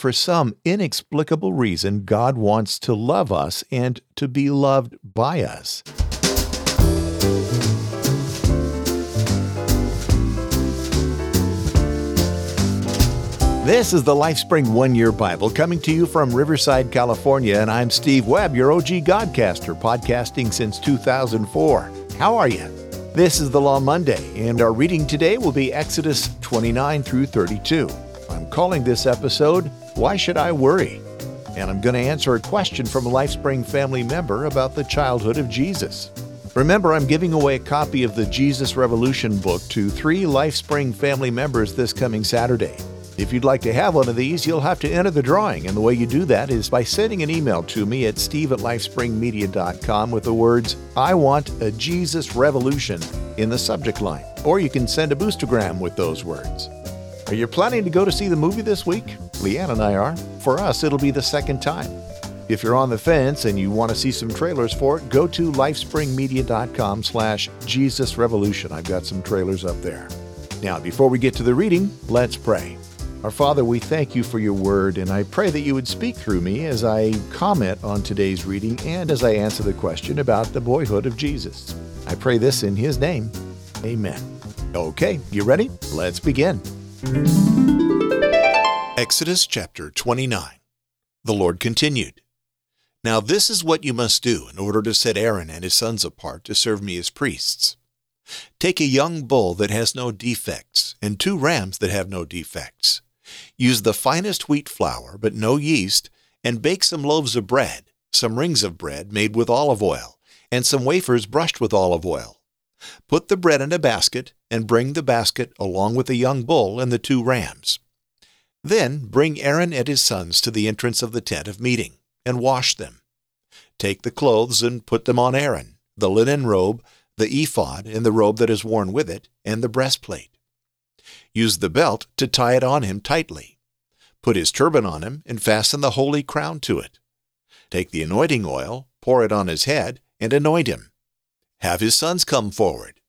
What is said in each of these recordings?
for some inexplicable reason, God wants to love us and to be loved by us. This is the LifeSpring One Year Bible coming to you from Riverside, California, and I'm Steve Webb, your OG Godcaster, podcasting since 2004. How are you? This is the Law Monday, and our reading today will be Exodus 29 through 32. I'm calling this episode, Why Should I Worry? And I'm going to answer a question from a LifeSpring family member about the childhood of Jesus. Remember, I'm giving away a copy of the Jesus Revolution book to three LifeSpring family members this coming Saturday. If you'd like to have one of these, you'll have to enter the drawing, and the way you do that is by sending an email to me at steve at lifespringmedia.com with the words, I want a Jesus Revolution in the subject line. Or you can send a boostagram with those words. Are you planning to go to see the movie this week? Leanne and I are. For us, it'll be the second time. If you're on the fence and you want to see some trailers for it, go to lifespringmedia.com slash Jesus Revolution. I've got some trailers up there. Now, before we get to the reading, let's pray. Our Father, we thank you for your word, and I pray that you would speak through me as I comment on today's reading and as I answer the question about the boyhood of Jesus. I pray this in his name. Amen. Okay, you ready? Let's begin. Exodus chapter 29. The Lord continued. Now this is what you must do in order to set Aaron and his sons apart to serve me as priests. Take a young bull that has no defects, and two rams that have no defects Use the finest wheat flour, but no yeast, and bake some loaves of bread, some rings of bread made with olive oil, and some wafers brushed with olive oil. Put the bread in a basket, and bring the basket along with the young bull and the two rams. Then bring Aaron and his sons to the entrance of the tent of meeting, and wash them. Take the clothes and put them on Aaron, the linen robe, the ephod, and the robe that is worn with it, and the breastplate. Use the belt to tie it on him tightly. Put his turban on him and fasten the holy crown to it. Take the anointing oil, pour it on his head, and anoint him. Have his sons come forward.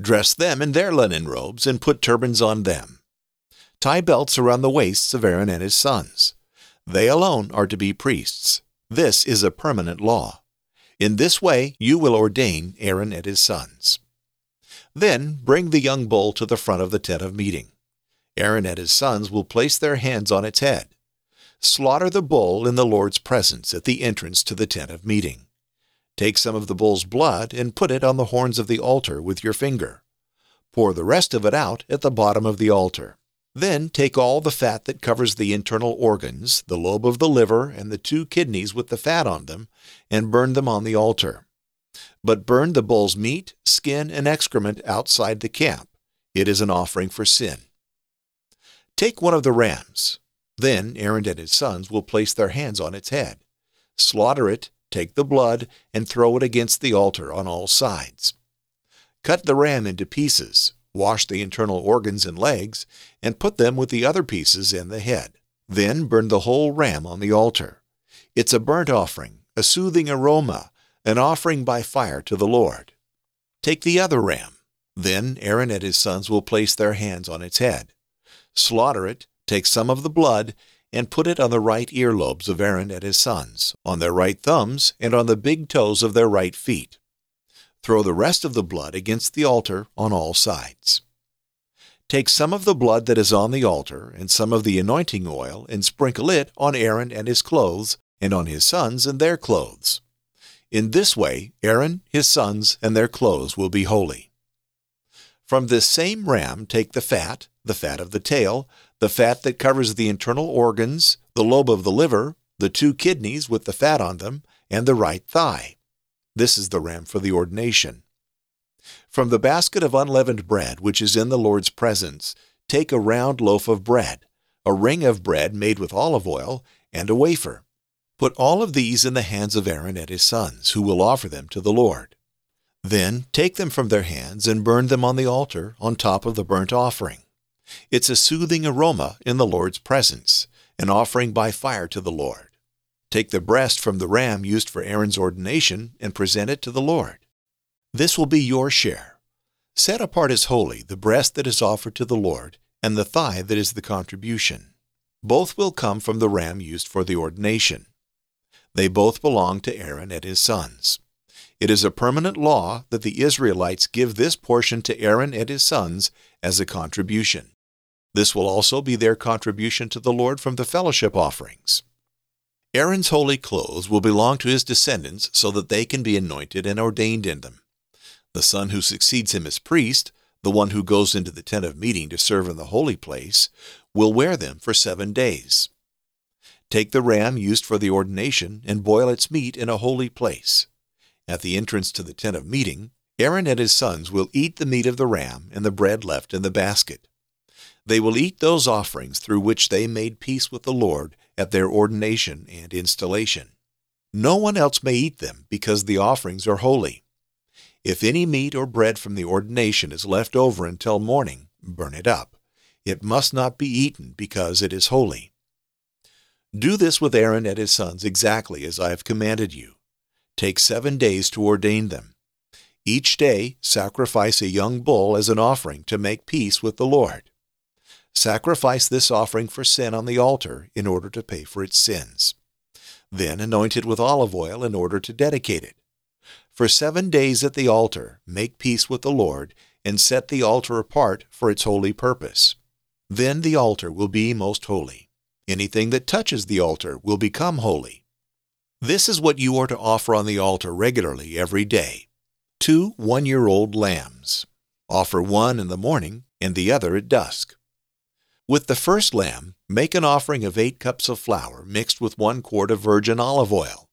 Dress them in their linen robes and put turbans on them. Tie belts around the waists of Aaron and his sons. They alone are to be priests. This is a permanent law. In this way you will ordain Aaron and his sons. Then bring the young bull to the front of the tent of meeting. Aaron and his sons will place their hands on its head. Slaughter the bull in the Lord's presence at the entrance to the tent of meeting. Take some of the bull's blood and put it on the horns of the altar with your finger. Pour the rest of it out at the bottom of the altar. Then take all the fat that covers the internal organs, the lobe of the liver, and the two kidneys with the fat on them, and burn them on the altar but burn the bull's meat, skin, and excrement outside the camp. It is an offering for sin. Take one of the rams. Then Aaron and his sons will place their hands on its head. Slaughter it, take the blood, and throw it against the altar on all sides. Cut the ram into pieces, wash the internal organs and legs, and put them with the other pieces in the head. Then burn the whole ram on the altar. It's a burnt offering, a soothing aroma, an offering by fire to the Lord. Take the other ram. Then Aaron and his sons will place their hands on its head. Slaughter it, take some of the blood, and put it on the right earlobes of Aaron and his sons, on their right thumbs, and on the big toes of their right feet. Throw the rest of the blood against the altar on all sides. Take some of the blood that is on the altar, and some of the anointing oil, and sprinkle it on Aaron and his clothes, and on his sons and their clothes. In this way, Aaron, his sons, and their clothes will be holy. From this same ram take the fat, the fat of the tail, the fat that covers the internal organs, the lobe of the liver, the two kidneys with the fat on them, and the right thigh. This is the ram for the ordination. From the basket of unleavened bread which is in the Lord's presence, take a round loaf of bread, a ring of bread made with olive oil, and a wafer. Put all of these in the hands of Aaron and his sons, who will offer them to the Lord. Then take them from their hands and burn them on the altar on top of the burnt offering. It's a soothing aroma in the Lord's presence, an offering by fire to the Lord. Take the breast from the ram used for Aaron's ordination and present it to the Lord. This will be your share. Set apart as holy the breast that is offered to the Lord and the thigh that is the contribution. Both will come from the ram used for the ordination. They both belong to Aaron and his sons. It is a permanent law that the Israelites give this portion to Aaron and his sons as a contribution. This will also be their contribution to the Lord from the fellowship offerings. Aaron's holy clothes will belong to his descendants so that they can be anointed and ordained in them. The son who succeeds him as priest, the one who goes into the tent of meeting to serve in the holy place, will wear them for seven days. Take the ram used for the ordination and boil its meat in a holy place. At the entrance to the tent of meeting, Aaron and his sons will eat the meat of the ram and the bread left in the basket. They will eat those offerings through which they made peace with the Lord at their ordination and installation. No one else may eat them because the offerings are holy. If any meat or bread from the ordination is left over until morning, burn it up. It must not be eaten because it is holy. Do this with Aaron and his sons exactly as I have commanded you. Take seven days to ordain them. Each day sacrifice a young bull as an offering to make peace with the Lord. Sacrifice this offering for sin on the altar in order to pay for its sins. Then anoint it with olive oil in order to dedicate it. For seven days at the altar, make peace with the Lord, and set the altar apart for its holy purpose. Then the altar will be most holy. Anything that touches the altar will become holy. This is what you are to offer on the altar regularly every day two one year old lambs. Offer one in the morning and the other at dusk. With the first lamb, make an offering of eight cups of flour mixed with one quart of virgin olive oil.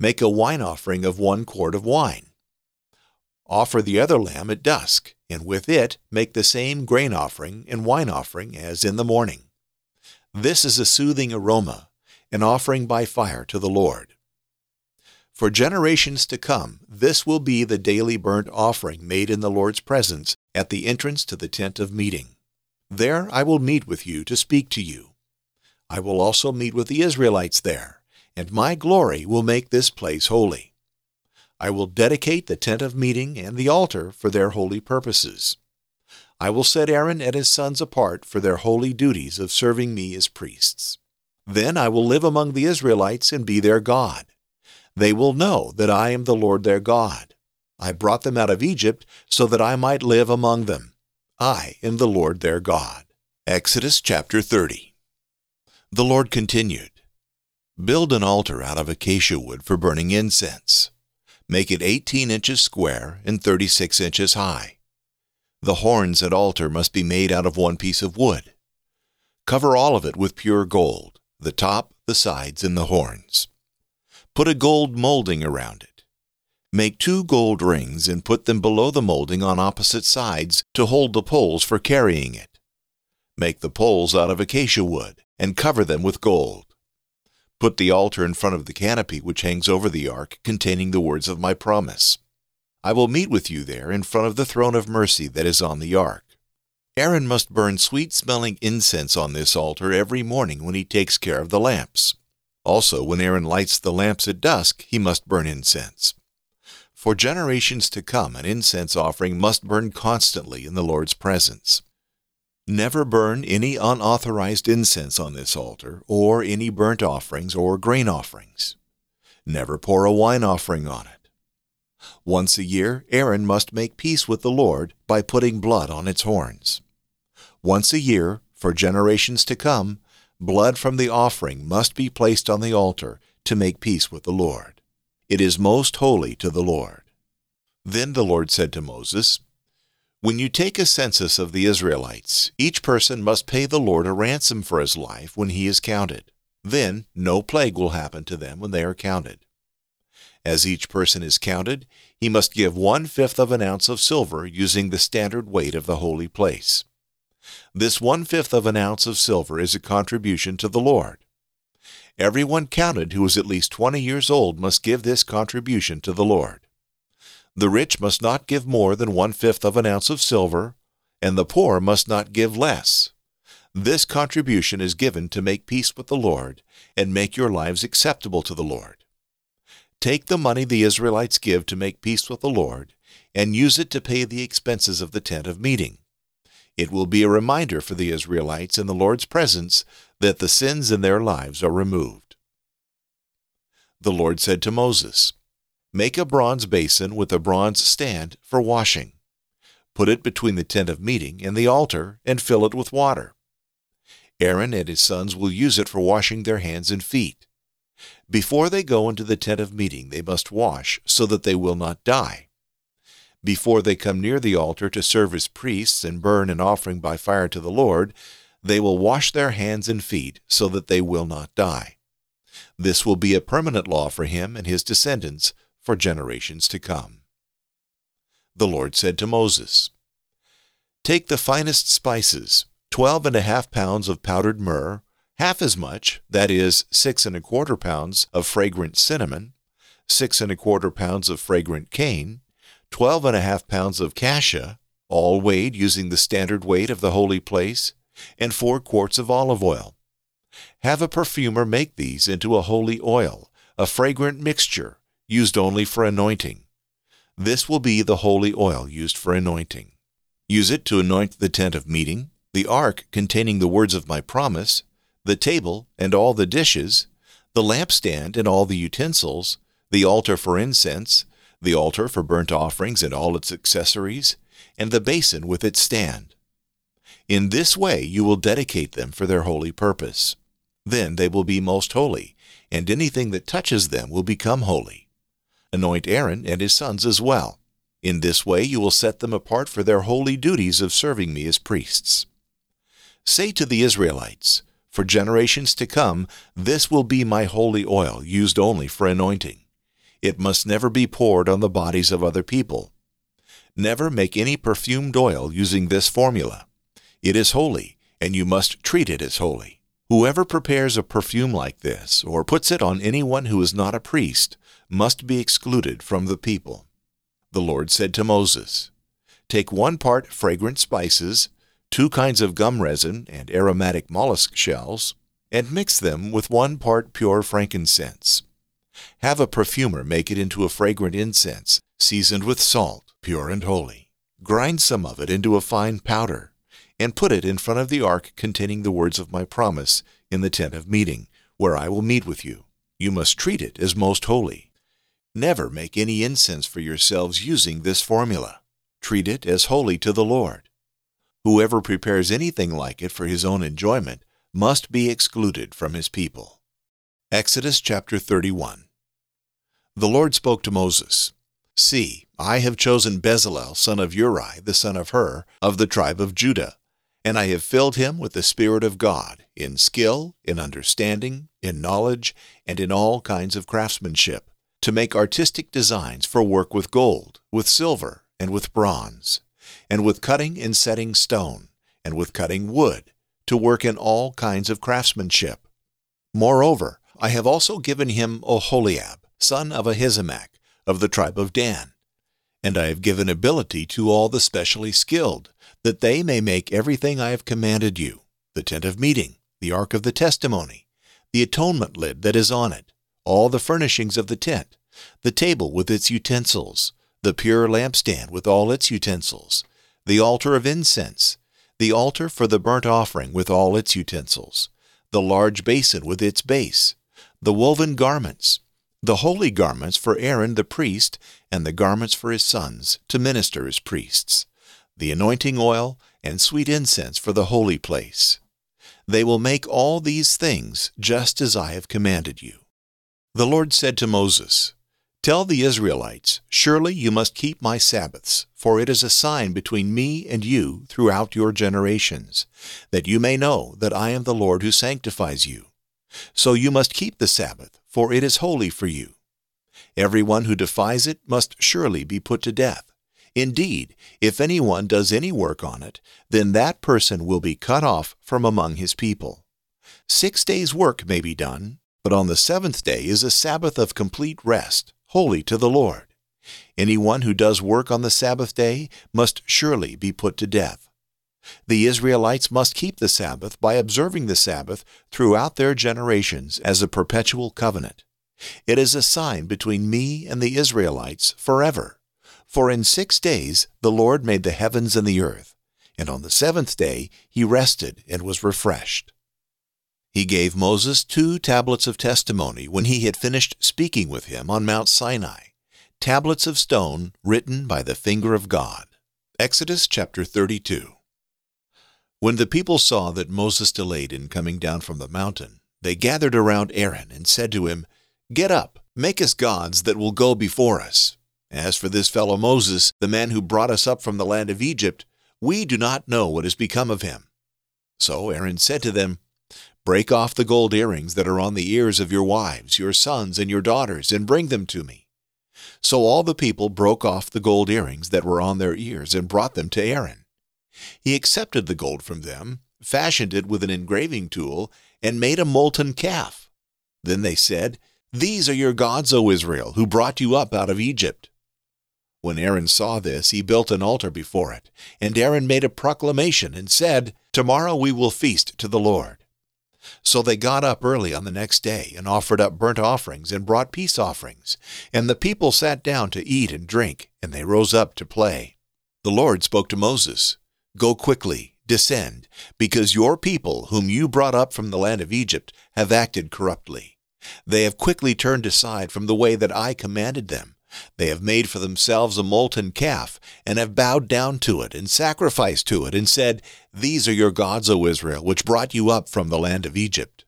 Make a wine offering of one quart of wine. Offer the other lamb at dusk, and with it make the same grain offering and wine offering as in the morning. This is a soothing aroma, an offering by fire to the Lord. For generations to come, this will be the daily burnt offering made in the Lord's presence at the entrance to the tent of meeting. There I will meet with you to speak to you. I will also meet with the Israelites there, and my glory will make this place holy. I will dedicate the tent of meeting and the altar for their holy purposes. I will set Aaron and his sons apart for their holy duties of serving me as priests. Then I will live among the Israelites and be their God. They will know that I am the Lord their God. I brought them out of Egypt so that I might live among them. I am the Lord their God. Exodus chapter 30. The Lord continued, Build an altar out of acacia wood for burning incense. Make it 18 inches square and 36 inches high. The horns at altar must be made out of one piece of wood. Cover all of it with pure gold, the top, the sides, and the horns. Put a gold molding around it. Make two gold rings and put them below the molding on opposite sides to hold the poles for carrying it. Make the poles out of acacia wood and cover them with gold. Put the altar in front of the canopy which hangs over the ark containing the words of my promise. I will meet with you there in front of the throne of mercy that is on the ark. Aaron must burn sweet smelling incense on this altar every morning when he takes care of the lamps. Also, when Aaron lights the lamps at dusk, he must burn incense. For generations to come, an incense offering must burn constantly in the Lord's presence. Never burn any unauthorized incense on this altar, or any burnt offerings or grain offerings. Never pour a wine offering on it. Once a year, Aaron must make peace with the Lord by putting blood on its horns. Once a year, for generations to come, blood from the offering must be placed on the altar to make peace with the Lord. It is most holy to the Lord. Then the Lord said to Moses, When you take a census of the Israelites, each person must pay the Lord a ransom for his life when he is counted. Then no plague will happen to them when they are counted. As each person is counted, he must give one fifth of an ounce of silver using the standard weight of the holy place. This one fifth of an ounce of silver is a contribution to the Lord. Everyone counted who was at least 20 years old must give this contribution to the Lord. The rich must not give more than one fifth of an ounce of silver, and the poor must not give less. This contribution is given to make peace with the Lord and make your lives acceptable to the Lord. Take the money the Israelites give to make peace with the Lord and use it to pay the expenses of the tent of meeting. It will be a reminder for the Israelites in the Lord's presence that the sins in their lives are removed. The Lord said to Moses, Make a bronze basin with a bronze stand for washing. Put it between the tent of meeting and the altar, and fill it with water. Aaron and his sons will use it for washing their hands and feet. Before they go into the tent of meeting, they must wash so that they will not die. Before they come near the altar to serve as priests and burn an offering by fire to the Lord, they will wash their hands and feet so that they will not die. This will be a permanent law for him and his descendants for generations to come. The Lord said to Moses, Take the finest spices, twelve and a half pounds of powdered myrrh, half as much, that is, six and a quarter pounds of fragrant cinnamon, six and a quarter pounds of fragrant cane, twelve and a half pounds of cassia, all weighed using the standard weight of the holy place, and four quarts of olive oil. Have a perfumer make these into a holy oil, a fragrant mixture, used only for anointing. This will be the holy oil used for anointing. Use it to anoint the tent of meeting, the ark containing the words of my promise, the table and all the dishes, the lampstand and all the utensils, the altar for incense, the altar for burnt offerings and all its accessories, and the basin with its stand. In this way you will dedicate them for their holy purpose. Then they will be most holy, and anything that touches them will become holy. Anoint Aaron and his sons as well. In this way you will set them apart for their holy duties of serving me as priests. Say to the Israelites, For generations to come, this will be my holy oil, used only for anointing. It must never be poured on the bodies of other people. Never make any perfumed oil using this formula. It is holy, and you must treat it as holy. Whoever prepares a perfume like this, or puts it on anyone who is not a priest, must be excluded from the people. The Lord said to Moses, Take one part fragrant spices, two kinds of gum resin and aromatic mollusk shells, and mix them with one part pure frankincense. Have a perfumer make it into a fragrant incense, seasoned with salt, pure and holy. Grind some of it into a fine powder, and put it in front of the ark containing the words of my promise in the tent of meeting, where I will meet with you. You must treat it as most holy. Never make any incense for yourselves using this formula. Treat it as holy to the Lord. Whoever prepares anything like it for his own enjoyment must be excluded from his people. Exodus chapter 31 The Lord spoke to Moses, See, I have chosen Bezalel, son of Uri, the son of Hur, of the tribe of Judah, and I have filled him with the Spirit of God, in skill, in understanding, in knowledge, and in all kinds of craftsmanship, to make artistic designs for work with gold, with silver, and with bronze and with cutting and setting stone, and with cutting wood, to work in all kinds of craftsmanship. Moreover, I have also given him Oholiab, son of Ahisamach, of the tribe of Dan. And I have given ability to all the specially skilled, that they may make everything I have commanded you the tent of meeting, the ark of the testimony, the atonement lid that is on it, all the furnishings of the tent, the table with its utensils, the pure lampstand with all its utensils, the altar of incense, the altar for the burnt offering with all its utensils, the large basin with its base, the woven garments, the holy garments for Aaron the priest, and the garments for his sons to minister as priests, the anointing oil, and sweet incense for the holy place. They will make all these things just as I have commanded you. The Lord said to Moses, Tell the Israelites, Surely you must keep my Sabbaths, for it is a sign between me and you throughout your generations, that you may know that I am the Lord who sanctifies you. So you must keep the Sabbath, for it is holy for you. Everyone who defies it must surely be put to death. Indeed, if anyone does any work on it, then that person will be cut off from among his people. Six days' work may be done, but on the seventh day is a Sabbath of complete rest holy to the Lord. Anyone who does work on the Sabbath day must surely be put to death. The Israelites must keep the Sabbath by observing the Sabbath throughout their generations as a perpetual covenant. It is a sign between me and the Israelites forever. For in six days the Lord made the heavens and the earth, and on the seventh day he rested and was refreshed. He gave Moses two tablets of testimony when he had finished speaking with him on Mount Sinai, tablets of stone written by the finger of God. Exodus chapter 32. When the people saw that Moses delayed in coming down from the mountain, they gathered around Aaron and said to him, Get up, make us gods that will go before us. As for this fellow Moses, the man who brought us up from the land of Egypt, we do not know what has become of him. So Aaron said to them, Break off the gold earrings that are on the ears of your wives, your sons, and your daughters, and bring them to me. So all the people broke off the gold earrings that were on their ears and brought them to Aaron. He accepted the gold from them, fashioned it with an engraving tool, and made a molten calf. Then they said, These are your gods, O Israel, who brought you up out of Egypt. When Aaron saw this, he built an altar before it, and Aaron made a proclamation and said, Tomorrow we will feast to the Lord. So they got up early on the next day and offered up burnt offerings and brought peace offerings. And the people sat down to eat and drink, and they rose up to play. The Lord spoke to Moses, Go quickly, descend, because your people, whom you brought up from the land of Egypt, have acted corruptly. They have quickly turned aside from the way that I commanded them. They have made for themselves a molten calf, and have bowed down to it, and sacrificed to it, and said, These are your gods, O Israel, which brought you up from the land of Egypt.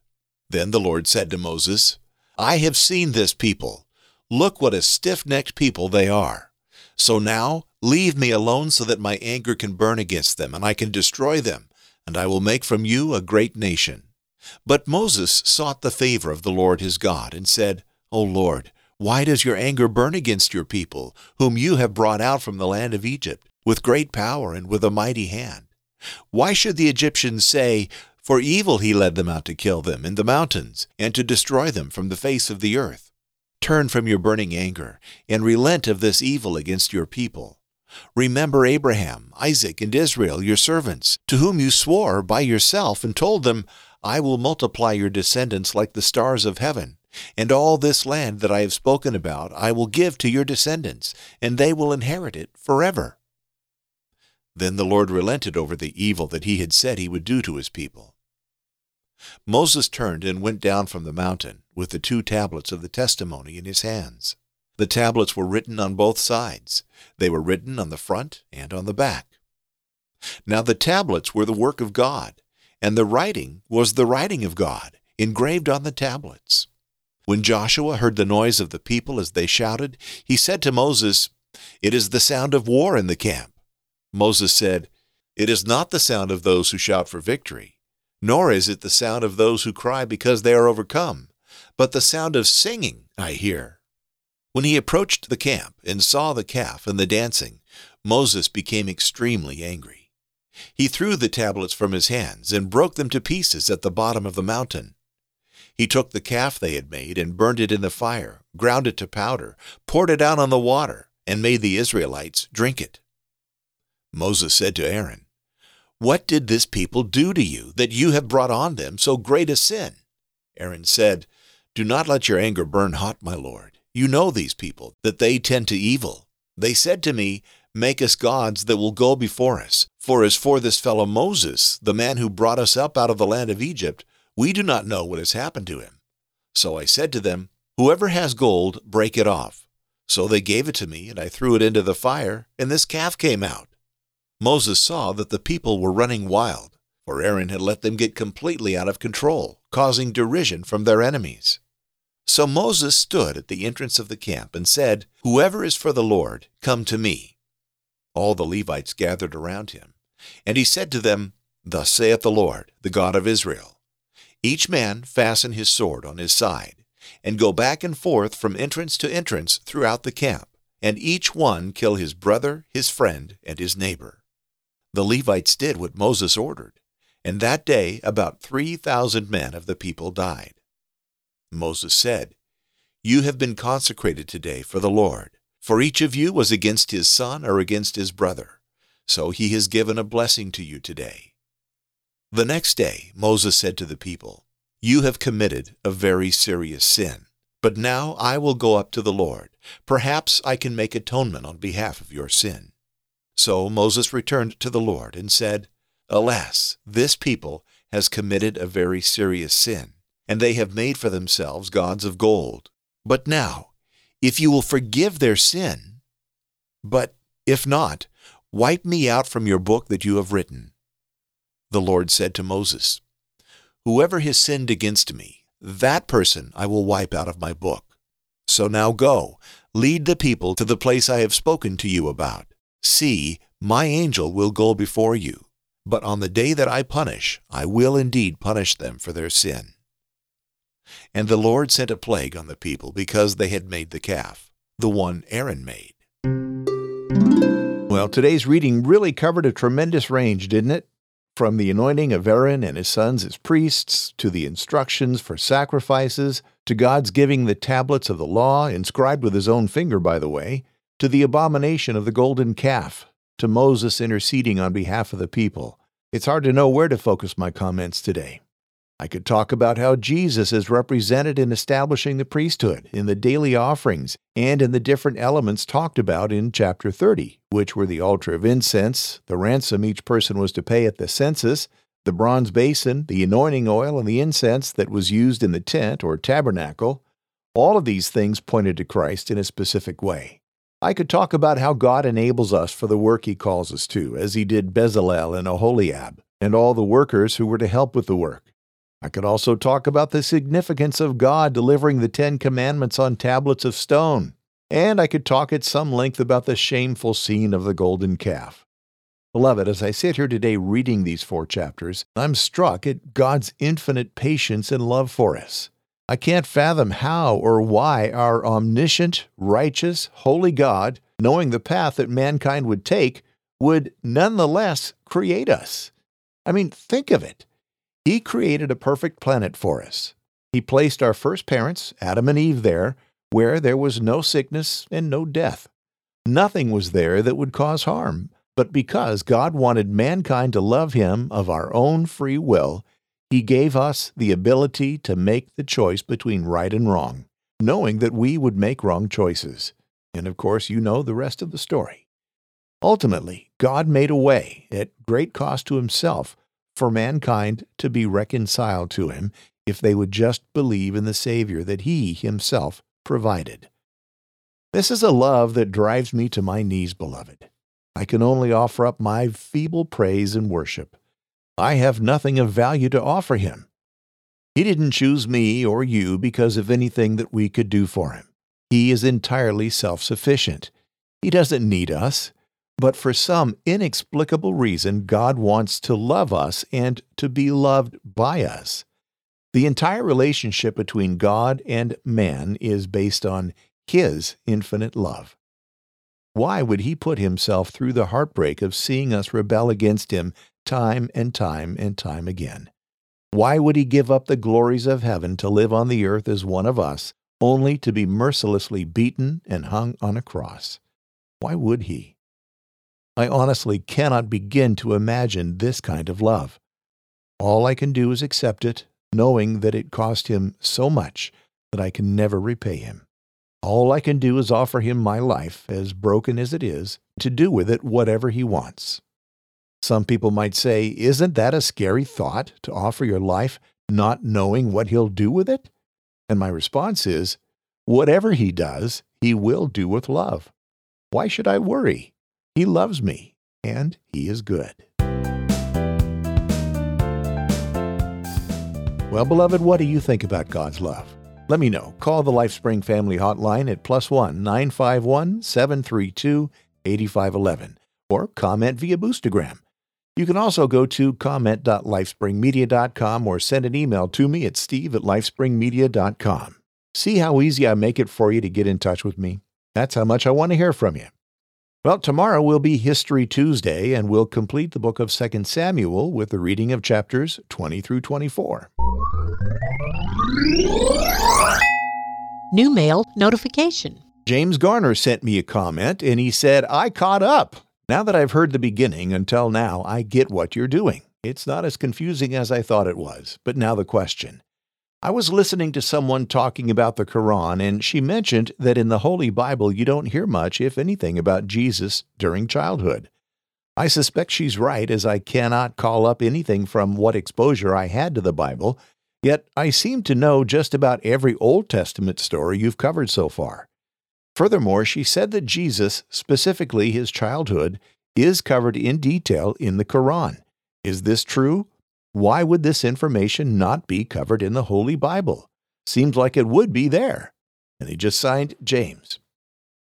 Then the Lord said to Moses, I have seen this people. Look what a stiff necked people they are. So now leave me alone so that my anger can burn against them, and I can destroy them, and I will make from you a great nation. But Moses sought the favor of the Lord his God, and said, O Lord, why does your anger burn against your people, whom you have brought out from the land of Egypt, with great power and with a mighty hand? Why should the Egyptians say, For evil he led them out to kill them in the mountains, and to destroy them from the face of the earth? Turn from your burning anger, and relent of this evil against your people. Remember Abraham, Isaac, and Israel, your servants, to whom you swore by yourself, and told them, I will multiply your descendants like the stars of heaven and all this land that I have spoken about I will give to your descendants, and they will inherit it forever. Then the Lord relented over the evil that he had said he would do to his people. Moses turned and went down from the mountain with the two tablets of the testimony in his hands. The tablets were written on both sides. They were written on the front and on the back. Now the tablets were the work of God, and the writing was the writing of God, engraved on the tablets. When Joshua heard the noise of the people as they shouted, he said to Moses, It is the sound of war in the camp. Moses said, It is not the sound of those who shout for victory, nor is it the sound of those who cry because they are overcome, but the sound of singing I hear. When he approached the camp and saw the calf and the dancing, Moses became extremely angry. He threw the tablets from his hands and broke them to pieces at the bottom of the mountain. He took the calf they had made and burned it in the fire, ground it to powder, poured it out on the water, and made the Israelites drink it. Moses said to Aaron, What did this people do to you, that you have brought on them so great a sin? Aaron said, Do not let your anger burn hot, my lord. You know these people, that they tend to evil. They said to me, Make us gods that will go before us. For as for this fellow Moses, the man who brought us up out of the land of Egypt, we do not know what has happened to him. So I said to them, Whoever has gold, break it off. So they gave it to me, and I threw it into the fire, and this calf came out. Moses saw that the people were running wild, for Aaron had let them get completely out of control, causing derision from their enemies. So Moses stood at the entrance of the camp and said, Whoever is for the Lord, come to me. All the Levites gathered around him, and he said to them, Thus saith the Lord, the God of Israel each man fasten his sword on his side, and go back and forth from entrance to entrance throughout the camp, and each one kill his brother, his friend, and his neighbor. The Levites did what Moses ordered, and that day about three thousand men of the people died. Moses said, You have been consecrated today for the Lord, for each of you was against his son or against his brother. So he has given a blessing to you today. The next day Moses said to the people, You have committed a very serious sin. But now I will go up to the Lord. Perhaps I can make atonement on behalf of your sin. So Moses returned to the Lord and said, Alas, this people has committed a very serious sin, and they have made for themselves gods of gold. But now, if you will forgive their sin, but if not, wipe me out from your book that you have written. The Lord said to Moses, Whoever has sinned against me, that person I will wipe out of my book. So now go, lead the people to the place I have spoken to you about. See, my angel will go before you, but on the day that I punish, I will indeed punish them for their sin. And the Lord sent a plague on the people because they had made the calf, the one Aaron made. Well, today's reading really covered a tremendous range, didn't it? From the anointing of Aaron and his sons as priests, to the instructions for sacrifices, to God's giving the tablets of the law, inscribed with his own finger, by the way, to the abomination of the golden calf, to Moses interceding on behalf of the people. It's hard to know where to focus my comments today. I could talk about how Jesus is represented in establishing the priesthood, in the daily offerings, and in the different elements talked about in chapter 30, which were the altar of incense, the ransom each person was to pay at the census, the bronze basin, the anointing oil, and the incense that was used in the tent or tabernacle. All of these things pointed to Christ in a specific way. I could talk about how God enables us for the work He calls us to, as He did Bezalel and Oholiab, and all the workers who were to help with the work. I could also talk about the significance of God delivering the Ten Commandments on tablets of stone. And I could talk at some length about the shameful scene of the golden calf. Beloved, as I sit here today reading these four chapters, I'm struck at God's infinite patience and love for us. I can't fathom how or why our omniscient, righteous, holy God, knowing the path that mankind would take, would nonetheless create us. I mean, think of it. He created a perfect planet for us. He placed our first parents, Adam and Eve, there, where there was no sickness and no death. Nothing was there that would cause harm. But because God wanted mankind to love Him of our own free will, He gave us the ability to make the choice between right and wrong, knowing that we would make wrong choices. And of course, you know the rest of the story. Ultimately, God made a way, at great cost to Himself, for mankind to be reconciled to him if they would just believe in the Savior that he himself provided. This is a love that drives me to my knees, beloved. I can only offer up my feeble praise and worship. I have nothing of value to offer him. He didn't choose me or you because of anything that we could do for him. He is entirely self sufficient. He doesn't need us. But for some inexplicable reason, God wants to love us and to be loved by us. The entire relationship between God and man is based on His infinite love. Why would He put Himself through the heartbreak of seeing us rebel against Him time and time and time again? Why would He give up the glories of heaven to live on the earth as one of us, only to be mercilessly beaten and hung on a cross? Why would He? I honestly cannot begin to imagine this kind of love. All I can do is accept it, knowing that it cost him so much that I can never repay him. All I can do is offer him my life, as broken as it is, to do with it whatever he wants. Some people might say, Isn't that a scary thought to offer your life not knowing what he'll do with it? And my response is, Whatever he does, he will do with love. Why should I worry? He loves me, and He is good. Well, beloved, what do you think about God's love? Let me know. Call the LifeSpring Family Hotline at plus one nine five one seven three two eighty five eleven, or comment via Boostagram. You can also go to comment.lifespringmedia.com or send an email to me at steve at lifespringmedia.com. See how easy I make it for you to get in touch with me? That's how much I want to hear from you. Well, tomorrow will be History Tuesday, and we'll complete the book of 2 Samuel with the reading of chapters 20 through 24. New mail notification. James Garner sent me a comment, and he said, I caught up. Now that I've heard the beginning until now, I get what you're doing. It's not as confusing as I thought it was. But now the question I was listening to someone talking about the Quran, and she mentioned that in the Holy Bible you don't hear much, if anything, about Jesus during childhood. I suspect she's right, as I cannot call up anything from what exposure I had to the Bible, yet I seem to know just about every Old Testament story you've covered so far. Furthermore, she said that Jesus, specifically his childhood, is covered in detail in the Quran. Is this true? Why would this information not be covered in the Holy Bible? Seems like it would be there. And he just signed James.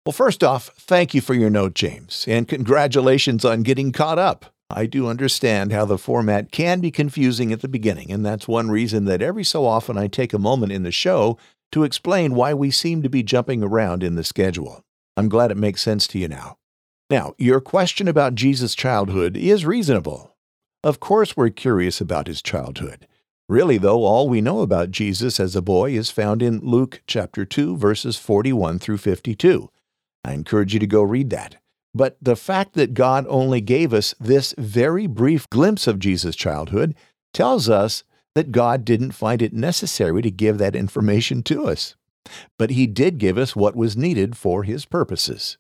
Well, first off, thank you for your note, James, and congratulations on getting caught up. I do understand how the format can be confusing at the beginning, and that's one reason that every so often I take a moment in the show to explain why we seem to be jumping around in the schedule. I'm glad it makes sense to you now. Now, your question about Jesus' childhood is reasonable. Of course, we're curious about his childhood. Really, though, all we know about Jesus as a boy is found in Luke chapter 2, verses 41 through 52. I encourage you to go read that. But the fact that God only gave us this very brief glimpse of Jesus' childhood tells us that God didn't find it necessary to give that information to us. But He did give us what was needed for His purposes.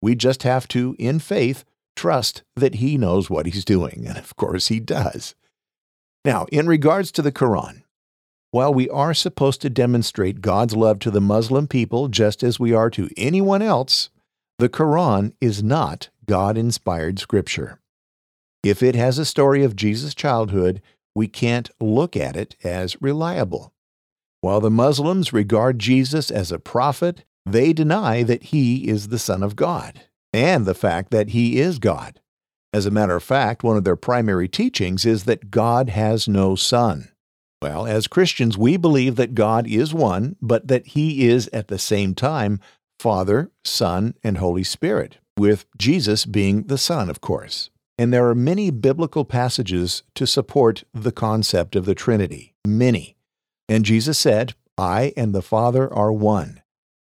We just have to, in faith, trust that He knows what He's doing. And of course, He does. Now, in regards to the Quran, while we are supposed to demonstrate God's love to the Muslim people just as we are to anyone else, the Quran is not God inspired scripture. If it has a story of Jesus' childhood, we can't look at it as reliable. While the Muslims regard Jesus as a prophet, they deny that he is the Son of God and the fact that he is God. As a matter of fact, one of their primary teachings is that God has no son. Well, as Christians, we believe that God is one, but that He is at the same time Father, Son, and Holy Spirit, with Jesus being the Son, of course. And there are many biblical passages to support the concept of the Trinity. Many. And Jesus said, I and the Father are one.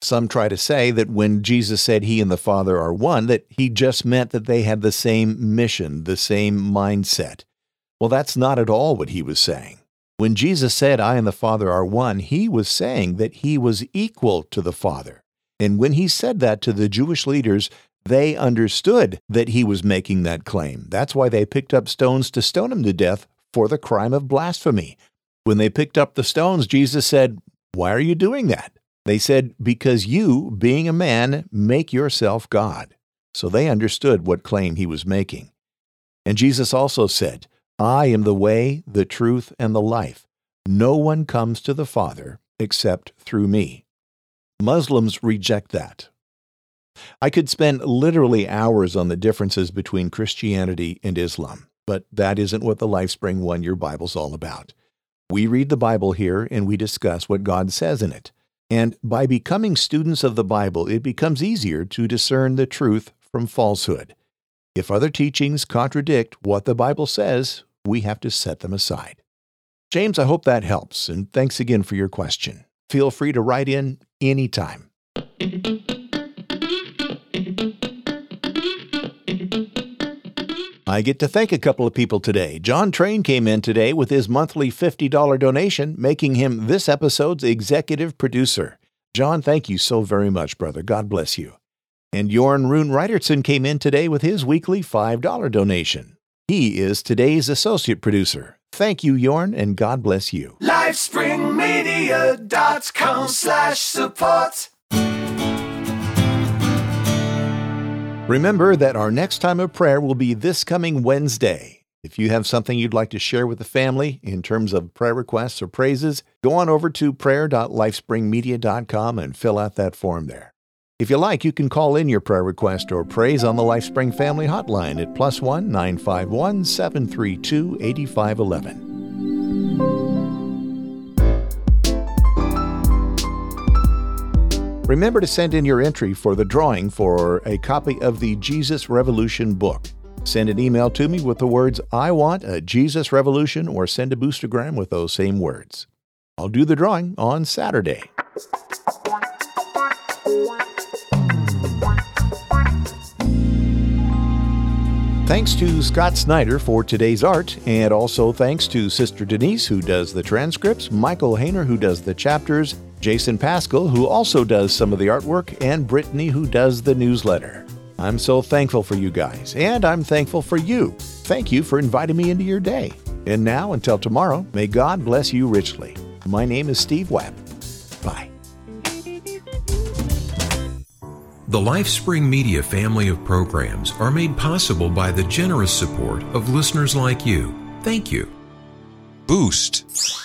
Some try to say that when Jesus said he and the Father are one, that he just meant that they had the same mission, the same mindset. Well, that's not at all what he was saying. When Jesus said, I and the Father are one, he was saying that he was equal to the Father. And when he said that to the Jewish leaders, they understood that he was making that claim. That's why they picked up stones to stone him to death for the crime of blasphemy. When they picked up the stones, Jesus said, Why are you doing that? They said, Because you, being a man, make yourself God. So they understood what claim he was making. And Jesus also said, I am the way, the truth, and the life. No one comes to the Father except through me. Muslims reject that. I could spend literally hours on the differences between Christianity and Islam, but that isn't what the LifeSpring One Year Bible's all about. We read the Bible here and we discuss what God says in it. And by becoming students of the Bible, it becomes easier to discern the truth from falsehood. If other teachings contradict what the Bible says, we have to set them aside. James, I hope that helps, and thanks again for your question. Feel free to write in anytime. I get to thank a couple of people today. John Train came in today with his monthly $50 donation, making him this episode's executive producer. John, thank you so very much, brother. God bless you. And Jorn Rune Reidertson came in today with his weekly $5 donation. He is today's associate producer. Thank you, Jorn, and God bless you. LifeSpringMedia.com slash support. Remember that our next time of prayer will be this coming Wednesday. If you have something you'd like to share with the family in terms of prayer requests or praises, go on over to prayer.lifespringmedia.com and fill out that form there. If you like, you can call in your prayer request or praise on the LifeSpring Family Hotline at plus one nine five one seven three two eighty five eleven. Remember to send in your entry for the drawing for a copy of the Jesus Revolution book. Send an email to me with the words I want a Jesus Revolution or send a boostagram with those same words. I'll do the drawing on Saturday. Thanks to Scott Snyder for today's art, and also thanks to Sister Denise, who does the transcripts, Michael Hayner, who does the chapters, Jason Pascal, who also does some of the artwork, and Brittany, who does the newsletter. I'm so thankful for you guys, and I'm thankful for you. Thank you for inviting me into your day. And now, until tomorrow, may God bless you richly. My name is Steve Webb. Bye. The LifeSpring Media family of programs are made possible by the generous support of listeners like you. Thank you. Boost.